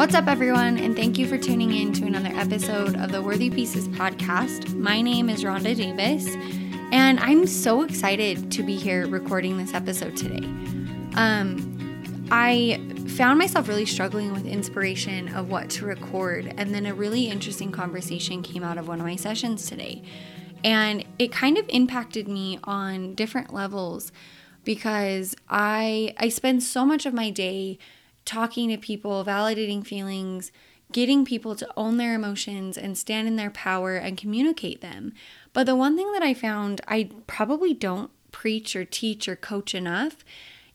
What's up, everyone, and thank you for tuning in to another episode of the Worthy Pieces podcast. My name is Rhonda Davis, and I'm so excited to be here recording this episode today. Um, I found myself really struggling with inspiration of what to record, and then a really interesting conversation came out of one of my sessions today. And it kind of impacted me on different levels because I I spend so much of my day talking to people, validating feelings, getting people to own their emotions and stand in their power and communicate them. But the one thing that I found I probably don't preach or teach or coach enough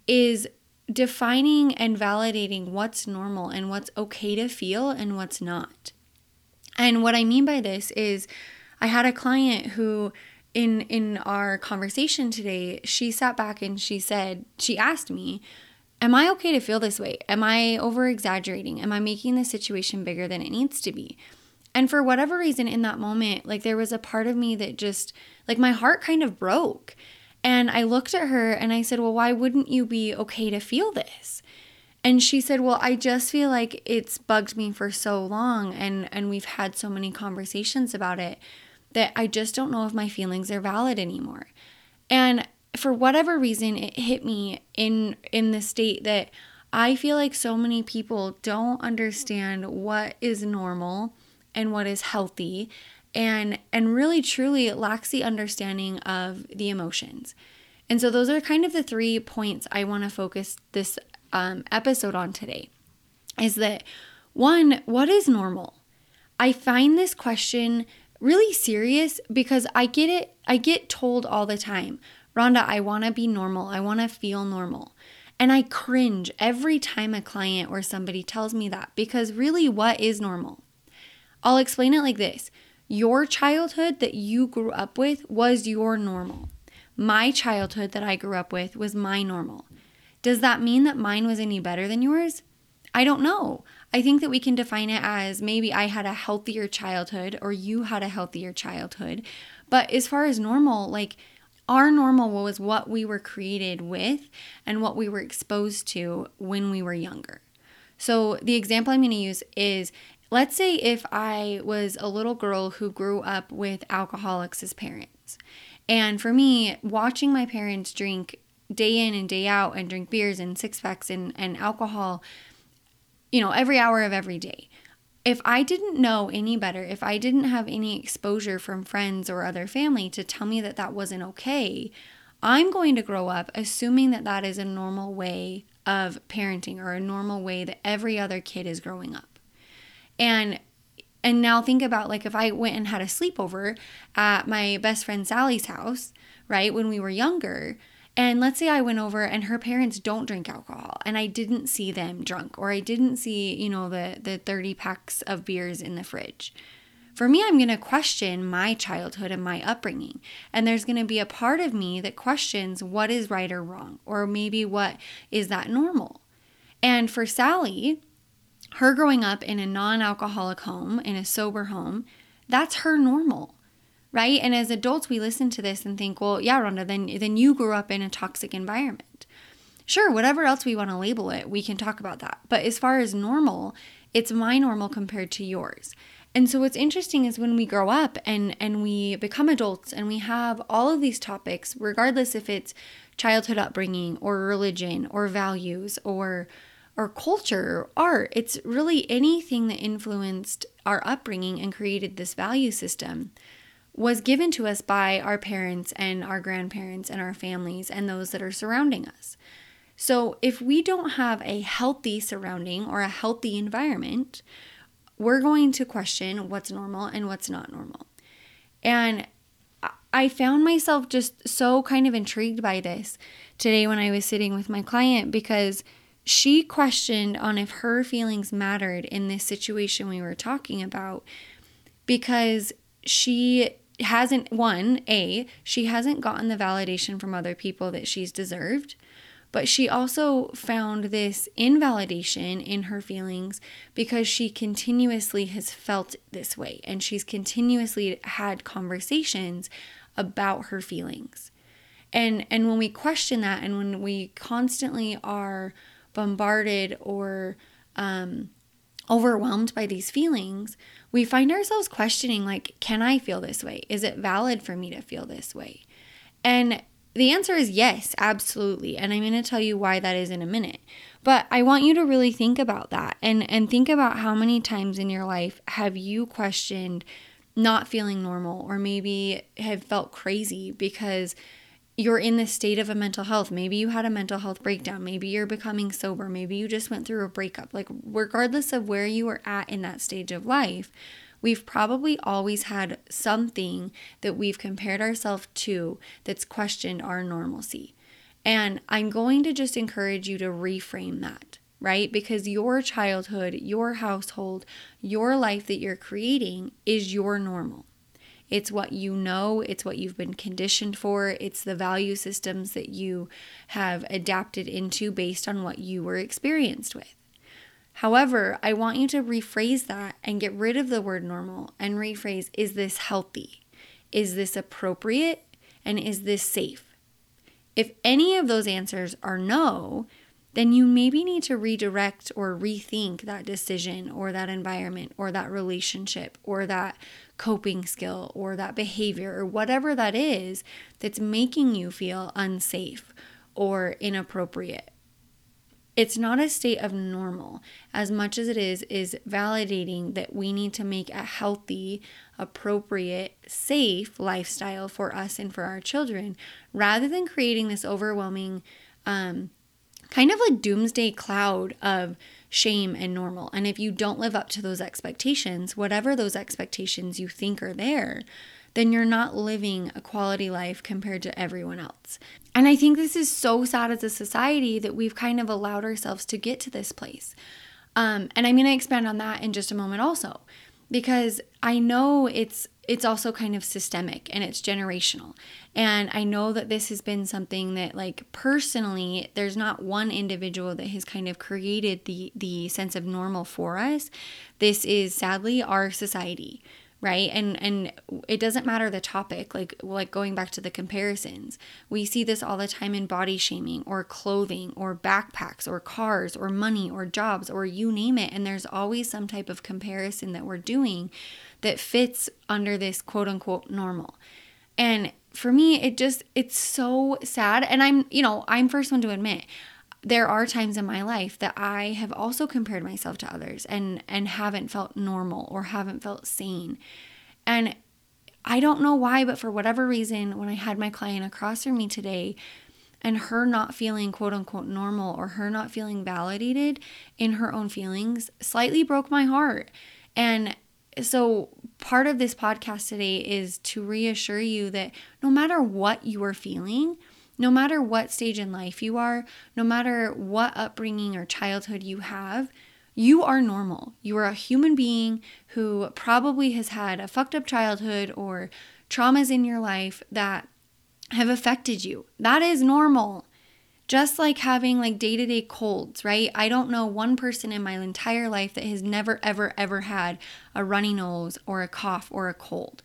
is defining and validating what's normal and what's okay to feel and what's not. And what I mean by this is I had a client who in in our conversation today, she sat back and she said, she asked me, Am I okay to feel this way? Am I over exaggerating? Am I making the situation bigger than it needs to be? And for whatever reason, in that moment, like there was a part of me that just, like my heart kind of broke. And I looked at her and I said, Well, why wouldn't you be okay to feel this? And she said, Well, I just feel like it's bugged me for so long and, and we've had so many conversations about it that I just don't know if my feelings are valid anymore. And for whatever reason it hit me in in the state that I feel like so many people don't understand what is normal and what is healthy and and really truly lacks the understanding of the emotions. And so those are kind of the three points I want to focus this um, episode on today. Is that one, what is normal? I find this question really serious because I get it, I get told all the time, Rhonda, I want to be normal. I want to feel normal. And I cringe every time a client or somebody tells me that because really, what is normal? I'll explain it like this Your childhood that you grew up with was your normal. My childhood that I grew up with was my normal. Does that mean that mine was any better than yours? I don't know. I think that we can define it as maybe I had a healthier childhood or you had a healthier childhood. But as far as normal, like, our normal was what we were created with and what we were exposed to when we were younger. So, the example I'm going to use is let's say if I was a little girl who grew up with alcoholics as parents. And for me, watching my parents drink day in and day out and drink beers and six packs and, and alcohol, you know, every hour of every day if I didn't know any better, if I didn't have any exposure from friends or other family to tell me that that wasn't okay, I'm going to grow up assuming that that is a normal way of parenting or a normal way that every other kid is growing up. And and now think about like if I went and had a sleepover at my best friend Sally's house, right, when we were younger, and let's say I went over and her parents don't drink alcohol and I didn't see them drunk or I didn't see, you know, the the 30 packs of beers in the fridge. For me, I'm going to question my childhood and my upbringing. And there's going to be a part of me that questions what is right or wrong or maybe what is that normal. And for Sally, her growing up in a non-alcoholic home, in a sober home, that's her normal right? And as adults, we listen to this and think, well, yeah, Rhonda, then then you grew up in a toxic environment. Sure, whatever else we want to label it, we can talk about that. But as far as normal, it's my normal compared to yours. And so what's interesting is when we grow up and and we become adults and we have all of these topics, regardless if it's childhood upbringing or religion or values or or culture or art, it's really anything that influenced our upbringing and created this value system was given to us by our parents and our grandparents and our families and those that are surrounding us. So, if we don't have a healthy surrounding or a healthy environment, we're going to question what's normal and what's not normal. And I found myself just so kind of intrigued by this today when I was sitting with my client because she questioned on if her feelings mattered in this situation we were talking about because she hasn't one a she hasn't gotten the validation from other people that she's deserved but she also found this invalidation in her feelings because she continuously has felt this way and she's continuously had conversations about her feelings. And and when we question that and when we constantly are bombarded or um, overwhelmed by these feelings, we find ourselves questioning like, can I feel this way? Is it valid for me to feel this way? And the answer is yes, absolutely. And I'm going to tell you why that is in a minute. But I want you to really think about that and and think about how many times in your life have you questioned not feeling normal or maybe have felt crazy because you're in this state of a mental health. Maybe you had a mental health breakdown. Maybe you're becoming sober. Maybe you just went through a breakup. Like, regardless of where you are at in that stage of life, we've probably always had something that we've compared ourselves to that's questioned our normalcy. And I'm going to just encourage you to reframe that, right? Because your childhood, your household, your life that you're creating is your normal. It's what you know, it's what you've been conditioned for, it's the value systems that you have adapted into based on what you were experienced with. However, I want you to rephrase that and get rid of the word normal and rephrase is this healthy? Is this appropriate? And is this safe? If any of those answers are no, then you maybe need to redirect or rethink that decision or that environment or that relationship or that coping skill or that behavior or whatever that is that's making you feel unsafe or inappropriate. It's not a state of normal as much as it is is validating that we need to make a healthy, appropriate, safe lifestyle for us and for our children rather than creating this overwhelming um, kind of like doomsday cloud of shame and normal. And if you don't live up to those expectations, whatever those expectations you think are there, then you're not living a quality life compared to everyone else. And I think this is so sad as a society that we've kind of allowed ourselves to get to this place. Um, and I'm going to expand on that in just a moment also, because I know it's it's also kind of systemic and it's generational. And I know that this has been something that like personally there's not one individual that has kind of created the the sense of normal for us. This is sadly our society right and and it doesn't matter the topic like like going back to the comparisons we see this all the time in body shaming or clothing or backpacks or cars or money or jobs or you name it and there's always some type of comparison that we're doing that fits under this quote unquote normal. And for me, it just, it's so sad. And I'm, you know, I'm first one to admit, there are times in my life that I have also compared myself to others and and haven't felt normal or haven't felt sane. And I don't know why, but for whatever reason, when I had my client across from me today and her not feeling quote unquote normal or her not feeling validated in her own feelings slightly broke my heart. And so, part of this podcast today is to reassure you that no matter what you are feeling, no matter what stage in life you are, no matter what upbringing or childhood you have, you are normal. You are a human being who probably has had a fucked up childhood or traumas in your life that have affected you. That is normal just like having like day to day colds, right? I don't know one person in my entire life that has never, ever, ever had a runny nose or a cough or a cold.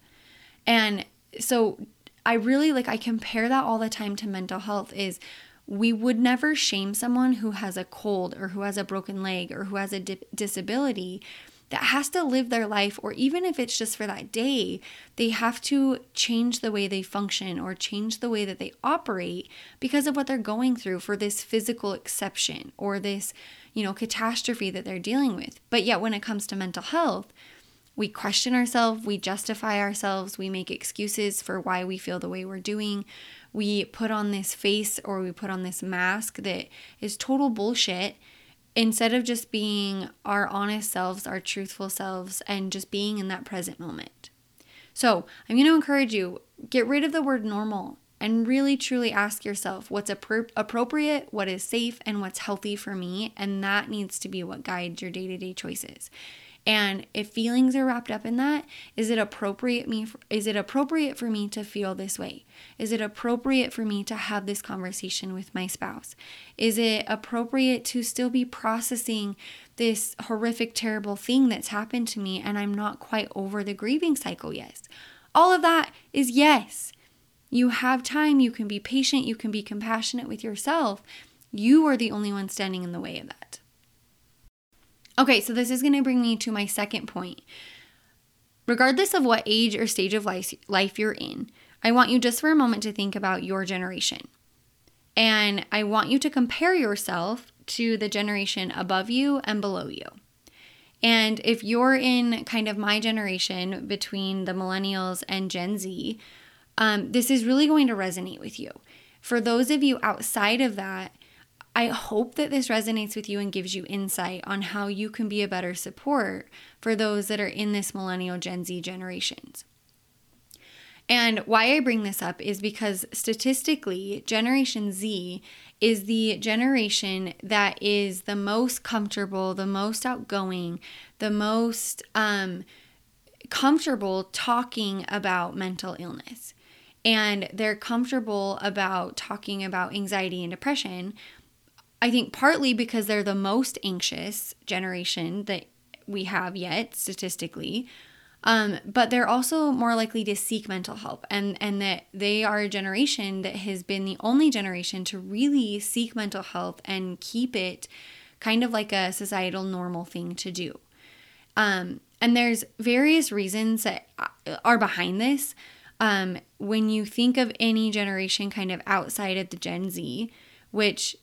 And so I really like, I compare that all the time to mental health is we would never shame someone who has a cold or who has a broken leg or who has a di- disability that has to live their life, or even if it's just for that day, they have to change the way they function or change the way that they operate because of what they're going through for this physical exception or this, you know, catastrophe that they're dealing with. But yet, when it comes to mental health, we question ourselves, we justify ourselves, we make excuses for why we feel the way we're doing. We put on this face or we put on this mask that is total bullshit instead of just being our honest selves, our truthful selves, and just being in that present moment. So, I'm going to encourage you get rid of the word normal and really truly ask yourself what's appro- appropriate, what is safe, and what's healthy for me. And that needs to be what guides your day to day choices. And if feelings are wrapped up in that, is it appropriate me is it appropriate for me to feel this way? Is it appropriate for me to have this conversation with my spouse? Is it appropriate to still be processing this horrific terrible thing that's happened to me and I'm not quite over the grieving cycle yet? All of that is yes. You have time, you can be patient, you can be compassionate with yourself. You are the only one standing in the way of that. Okay, so this is going to bring me to my second point. Regardless of what age or stage of life, life you're in, I want you just for a moment to think about your generation. And I want you to compare yourself to the generation above you and below you. And if you're in kind of my generation between the millennials and Gen Z, um, this is really going to resonate with you. For those of you outside of that, I hope that this resonates with you and gives you insight on how you can be a better support for those that are in this millennial Gen Z generations. And why I bring this up is because statistically, Generation Z is the generation that is the most comfortable, the most outgoing, the most um, comfortable talking about mental illness. And they're comfortable about talking about anxiety and depression. I think partly because they're the most anxious generation that we have yet, statistically. Um, but they're also more likely to seek mental help and, and that they are a generation that has been the only generation to really seek mental health and keep it kind of like a societal normal thing to do. Um, and there's various reasons that are behind this. Um, when you think of any generation kind of outside of the Gen Z, which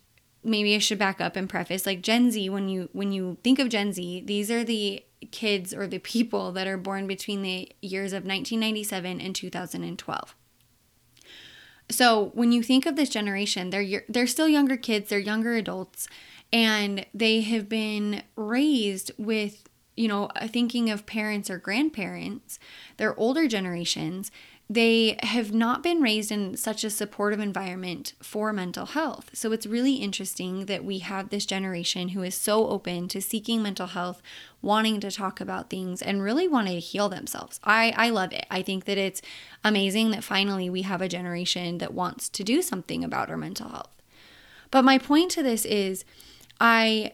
maybe I should back up and preface like Gen Z when you when you think of Gen Z, these are the kids or the people that are born between the years of 1997 and 2012. So when you think of this generation, they're they're still younger kids, they're younger adults, and they have been raised with, you know, thinking of parents or grandparents, they're older generations they have not been raised in such a supportive environment for mental health. So it's really interesting that we have this generation who is so open to seeking mental health, wanting to talk about things, and really wanting to heal themselves. I, I love it. I think that it's amazing that finally we have a generation that wants to do something about our mental health. But my point to this is I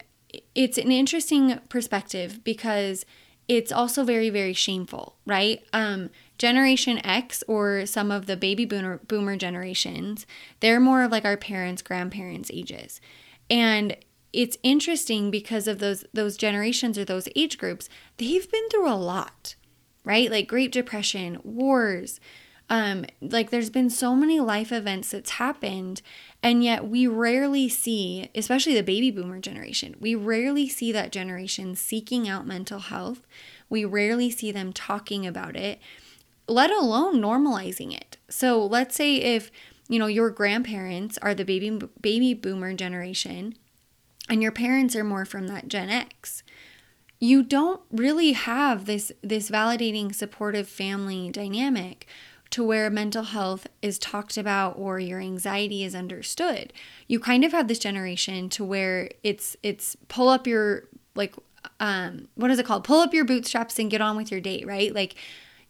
it's an interesting perspective because it's also very very shameful, right? Um Generation X or some of the baby boomer, boomer generations, they're more of like our parents, grandparents' ages. And it's interesting because of those those generations or those age groups, they've been through a lot, right? Like Great Depression, wars, um, like there's been so many life events that's happened, and yet we rarely see, especially the baby boomer generation, we rarely see that generation seeking out mental health. We rarely see them talking about it let alone normalizing it. So let's say if, you know, your grandparents are the baby baby boomer generation and your parents are more from that Gen X, you don't really have this this validating supportive family dynamic to where mental health is talked about or your anxiety is understood. You kind of have this generation to where it's it's pull up your like um what is it called? Pull up your bootstraps and get on with your date, right? Like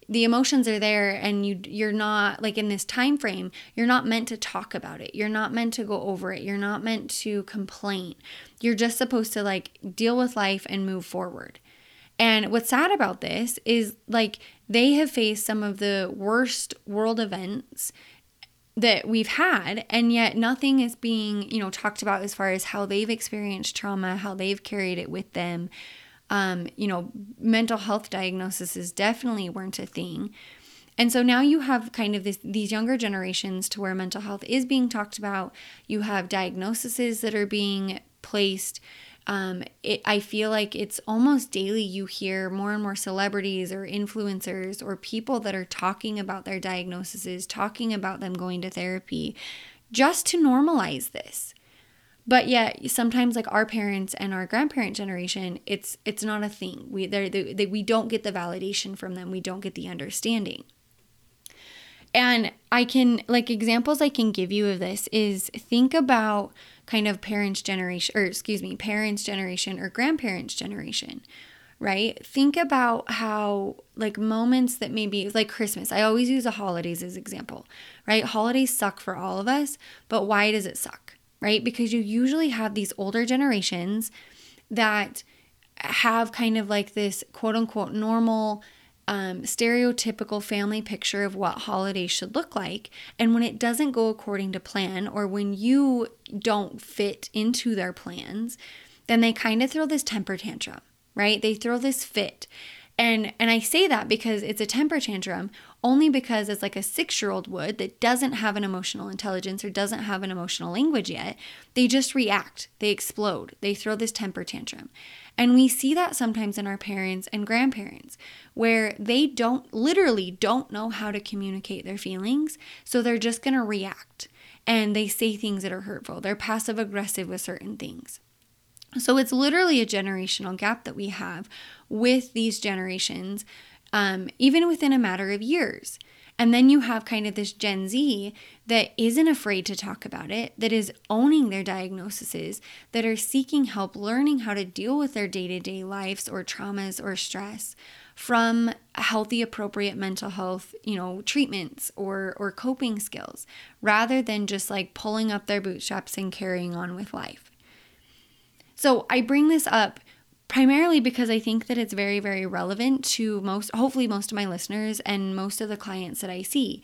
the emotions are there and you you're not like in this time frame you're not meant to talk about it. You're not meant to go over it. You're not meant to complain. You're just supposed to like deal with life and move forward. And what's sad about this is like they have faced some of the worst world events that we've had and yet nothing is being you know talked about as far as how they've experienced trauma how they've carried it with them um, you know, mental health diagnoses definitely weren't a thing. And so now you have kind of this, these younger generations to where mental health is being talked about. You have diagnoses that are being placed. Um, it, I feel like it's almost daily you hear more and more celebrities or influencers or people that are talking about their diagnoses, talking about them going to therapy just to normalize this but yet sometimes like our parents and our grandparent generation it's it's not a thing. We they they, we don't get the validation from them. We don't get the understanding. And i can like examples i can give you of this is think about kind of parents generation or excuse me parents generation or grandparents generation right? Think about how like moments that maybe like christmas. I always use the holidays as example right? Holidays suck for all of us but why does it suck right? Because you usually have these older generations that have kind of like this quote unquote normal um, stereotypical family picture of what holidays should look like. And when it doesn't go according to plan, or when you don't fit into their plans, then they kind of throw this temper tantrum, right? They throw this fit. And and I say that because it's a temper tantrum only because it's like a 6-year-old would that doesn't have an emotional intelligence or doesn't have an emotional language yet. They just react. They explode. They throw this temper tantrum. And we see that sometimes in our parents and grandparents where they don't literally don't know how to communicate their feelings, so they're just going to react and they say things that are hurtful. They're passive aggressive with certain things. So it's literally a generational gap that we have with these generations, um, even within a matter of years. And then you have kind of this Gen Z that isn't afraid to talk about it, that is owning their diagnoses, that are seeking help, learning how to deal with their day to day lives or traumas or stress from healthy appropriate mental health you know treatments or or coping skills rather than just like pulling up their bootstraps and carrying on with life so I bring this up primarily because I think that it's very, very relevant to most, hopefully, most of my listeners and most of the clients that I see.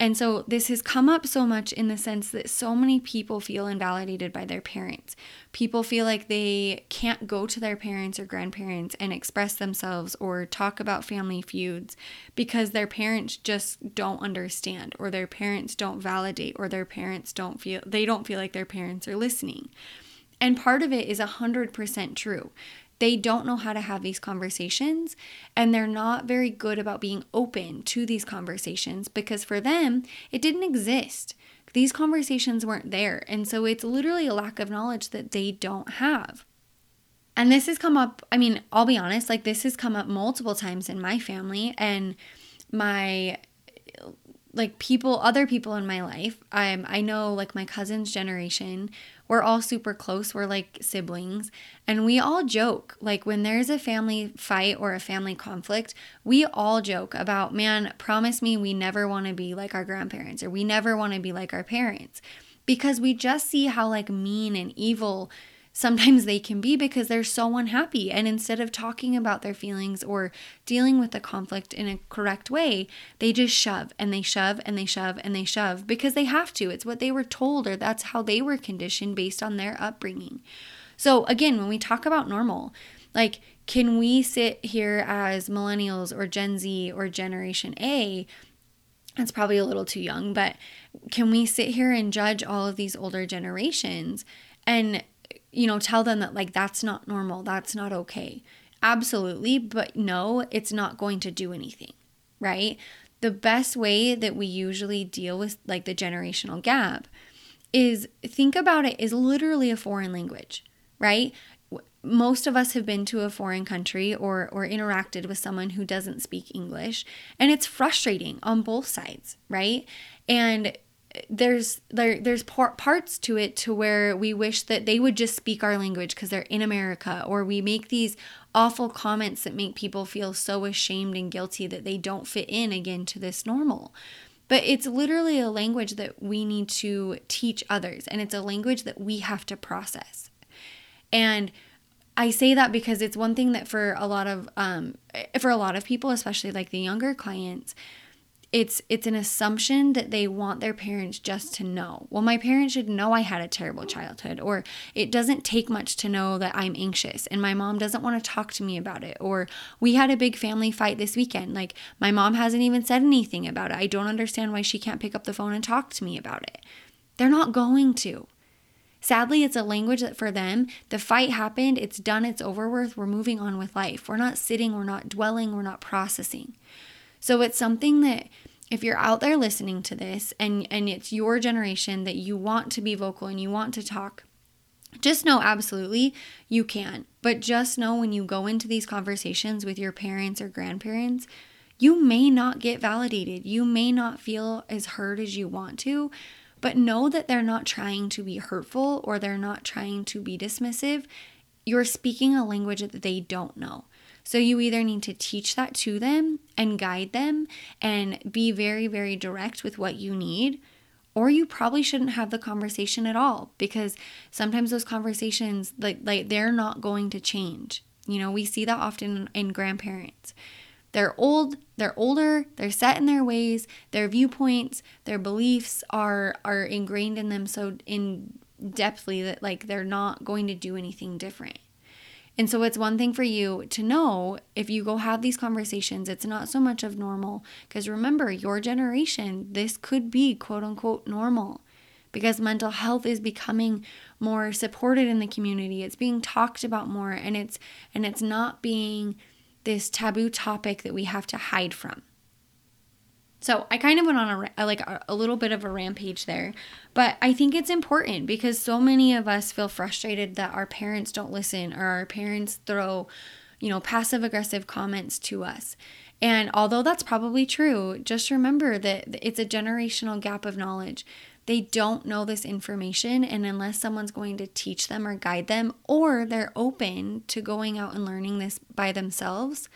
And so this has come up so much in the sense that so many people feel invalidated by their parents. People feel like they can't go to their parents or grandparents and express themselves or talk about family feuds because their parents just don't understand or their parents don't validate or their parents don't feel they don't feel like their parents are listening. And part of it is 100% true. They don't know how to have these conversations and they're not very good about being open to these conversations because for them, it didn't exist. These conversations weren't there. And so it's literally a lack of knowledge that they don't have. And this has come up, I mean, I'll be honest, like this has come up multiple times in my family and my like people other people in my life um, i know like my cousin's generation we're all super close. We're like siblings. And we all joke. Like when there's a family fight or a family conflict, we all joke about, man, promise me we never want to be like our grandparents or we never want to be like our parents. Because we just see how like mean and evil sometimes they can be because they're so unhappy. And instead of talking about their feelings or dealing with the conflict in a correct way, they just shove and they shove and they shove and they shove because they have to. It's what they were told or that's how they were conditioned based on their upbringing. So, again, when we talk about normal, like, can we sit here as millennials or Gen Z or Generation A? That's probably a little too young, but can we sit here and judge all of these older generations and you know, tell them that like that's not normal, that's not okay. Absolutely, but no, it's not going to do anything, right? The best way that we usually deal with like the generational gap is think about it is literally a foreign language, right? Most of us have been to a foreign country or or interacted with someone who doesn't speak English, and it's frustrating on both sides, right? And there's there there's par- parts to it to where we wish that they would just speak our language because they're in America or we make these awful comments that make people feel so ashamed and guilty that they don't fit in again to this normal. But it's literally a language that we need to teach others and it's a language that we have to process. And I say that because it's one thing that for a lot of um for a lot of people especially like the younger clients it's it's an assumption that they want their parents just to know. Well, my parents should know I had a terrible childhood or it doesn't take much to know that I'm anxious and my mom doesn't want to talk to me about it or we had a big family fight this weekend. Like my mom hasn't even said anything about it. I don't understand why she can't pick up the phone and talk to me about it. They're not going to. Sadly, it's a language that for them, the fight happened, it's done, it's over with, we're moving on with life. We're not sitting, we're not dwelling, we're not processing. So it's something that if you're out there listening to this and and it's your generation that you want to be vocal and you want to talk, just know absolutely you can. But just know when you go into these conversations with your parents or grandparents, you may not get validated. You may not feel as heard as you want to, but know that they're not trying to be hurtful or they're not trying to be dismissive. You're speaking a language that they don't know. So you either need to teach that to them and guide them and be very, very direct with what you need, or you probably shouldn't have the conversation at all because sometimes those conversations, like, like they're not going to change. You know, we see that often in grandparents. They're old, they're older, they're set in their ways, their viewpoints, their beliefs are are ingrained in them so in depthly that like they're not going to do anything different. And so it's one thing for you to know if you go have these conversations, it's not so much of normal. Because remember, your generation, this could be quote unquote normal because mental health is becoming more supported in the community. It's being talked about more and it's and it's not being this taboo topic that we have to hide from. So I kind of went on a like a little bit of a rampage there, but I think it's important because so many of us feel frustrated that our parents don't listen or our parents throw, you know, passive aggressive comments to us. And although that's probably true, just remember that it's a generational gap of knowledge. They don't know this information, and unless someone's going to teach them or guide them, or they're open to going out and learning this by themselves,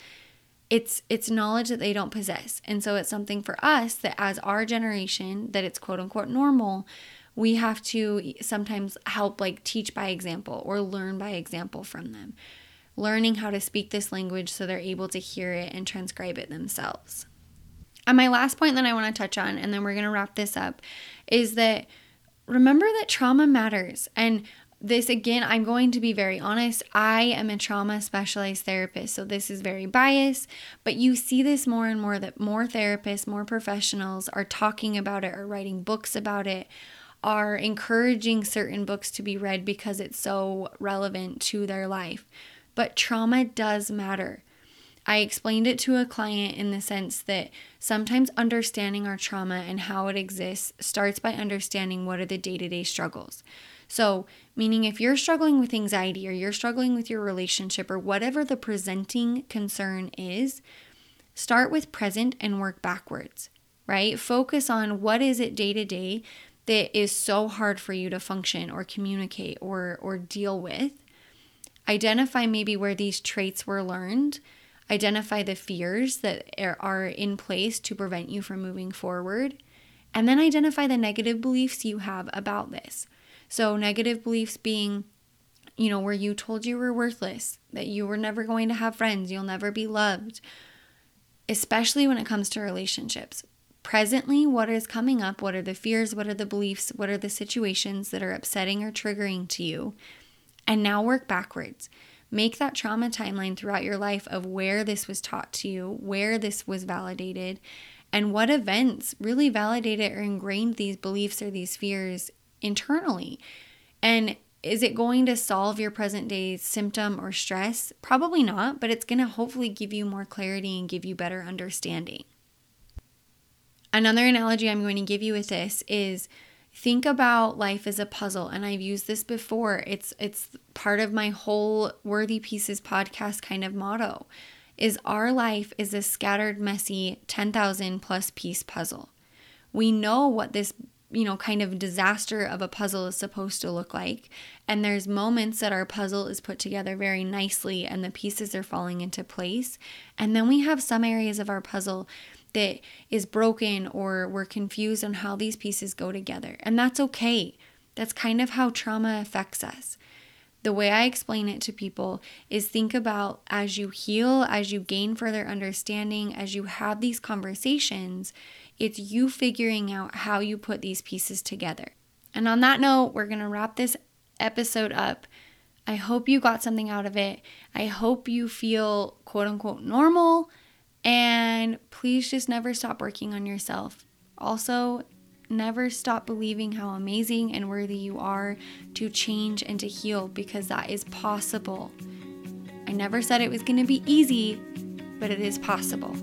it's it's knowledge that they don't possess. And so it's something for us that as our generation that it's quote unquote normal we have to sometimes help like teach by example or learn by example from them. Learning how to speak this language so they're able to hear it and transcribe it themselves. And my last point that i want to touch on and then we're going to wrap this up is that remember that trauma matters. And this again, I'm going to be very honest. I am a trauma specialized therapist, so this is very biased, but you see this more and more that more therapists, more professionals are talking about it or writing books about it, are encouraging certain books to be read because it's so relevant to their life. But trauma does matter. I explained it to a client in the sense that sometimes understanding our trauma and how it exists starts by understanding what are the day to day struggles. So, meaning if you're struggling with anxiety or you're struggling with your relationship or whatever the presenting concern is, start with present and work backwards, right? Focus on what is it day to day that is so hard for you to function or communicate or or deal with. Identify maybe where these traits were learned. Identify the fears that are in place to prevent you from moving forward. And then identify the negative beliefs you have about this. So, negative beliefs being, you know, where you told you were worthless, that you were never going to have friends, you'll never be loved, especially when it comes to relationships. Presently, what is coming up? What are the fears? What are the beliefs? What are the situations that are upsetting or triggering to you? And now work backwards. Make that trauma timeline throughout your life of where this was taught to you, where this was validated, and what events really validated or ingrained these beliefs or these fears internally. And is it going to solve your present day symptom or stress? Probably not, but it's going to hopefully give you more clarity and give you better understanding. Another analogy I'm going to give you with this is think about life as a puzzle and I've used this before. It's it's part of my whole Worthy Pieces podcast kind of motto is our life is a scattered messy 10,000 plus piece puzzle. We know what this you know, kind of disaster of a puzzle is supposed to look like. And there's moments that our puzzle is put together very nicely and the pieces are falling into place. And then we have some areas of our puzzle that is broken or we're confused on how these pieces go together. And that's okay. That's kind of how trauma affects us. The way I explain it to people is think about as you heal, as you gain further understanding, as you have these conversations, it's you figuring out how you put these pieces together. And on that note, we're going to wrap this episode up. I hope you got something out of it. I hope you feel quote unquote normal. And please just never stop working on yourself. Also, never stop believing how amazing and worthy you are to change and to heal because that is possible. I never said it was going to be easy, but it is possible.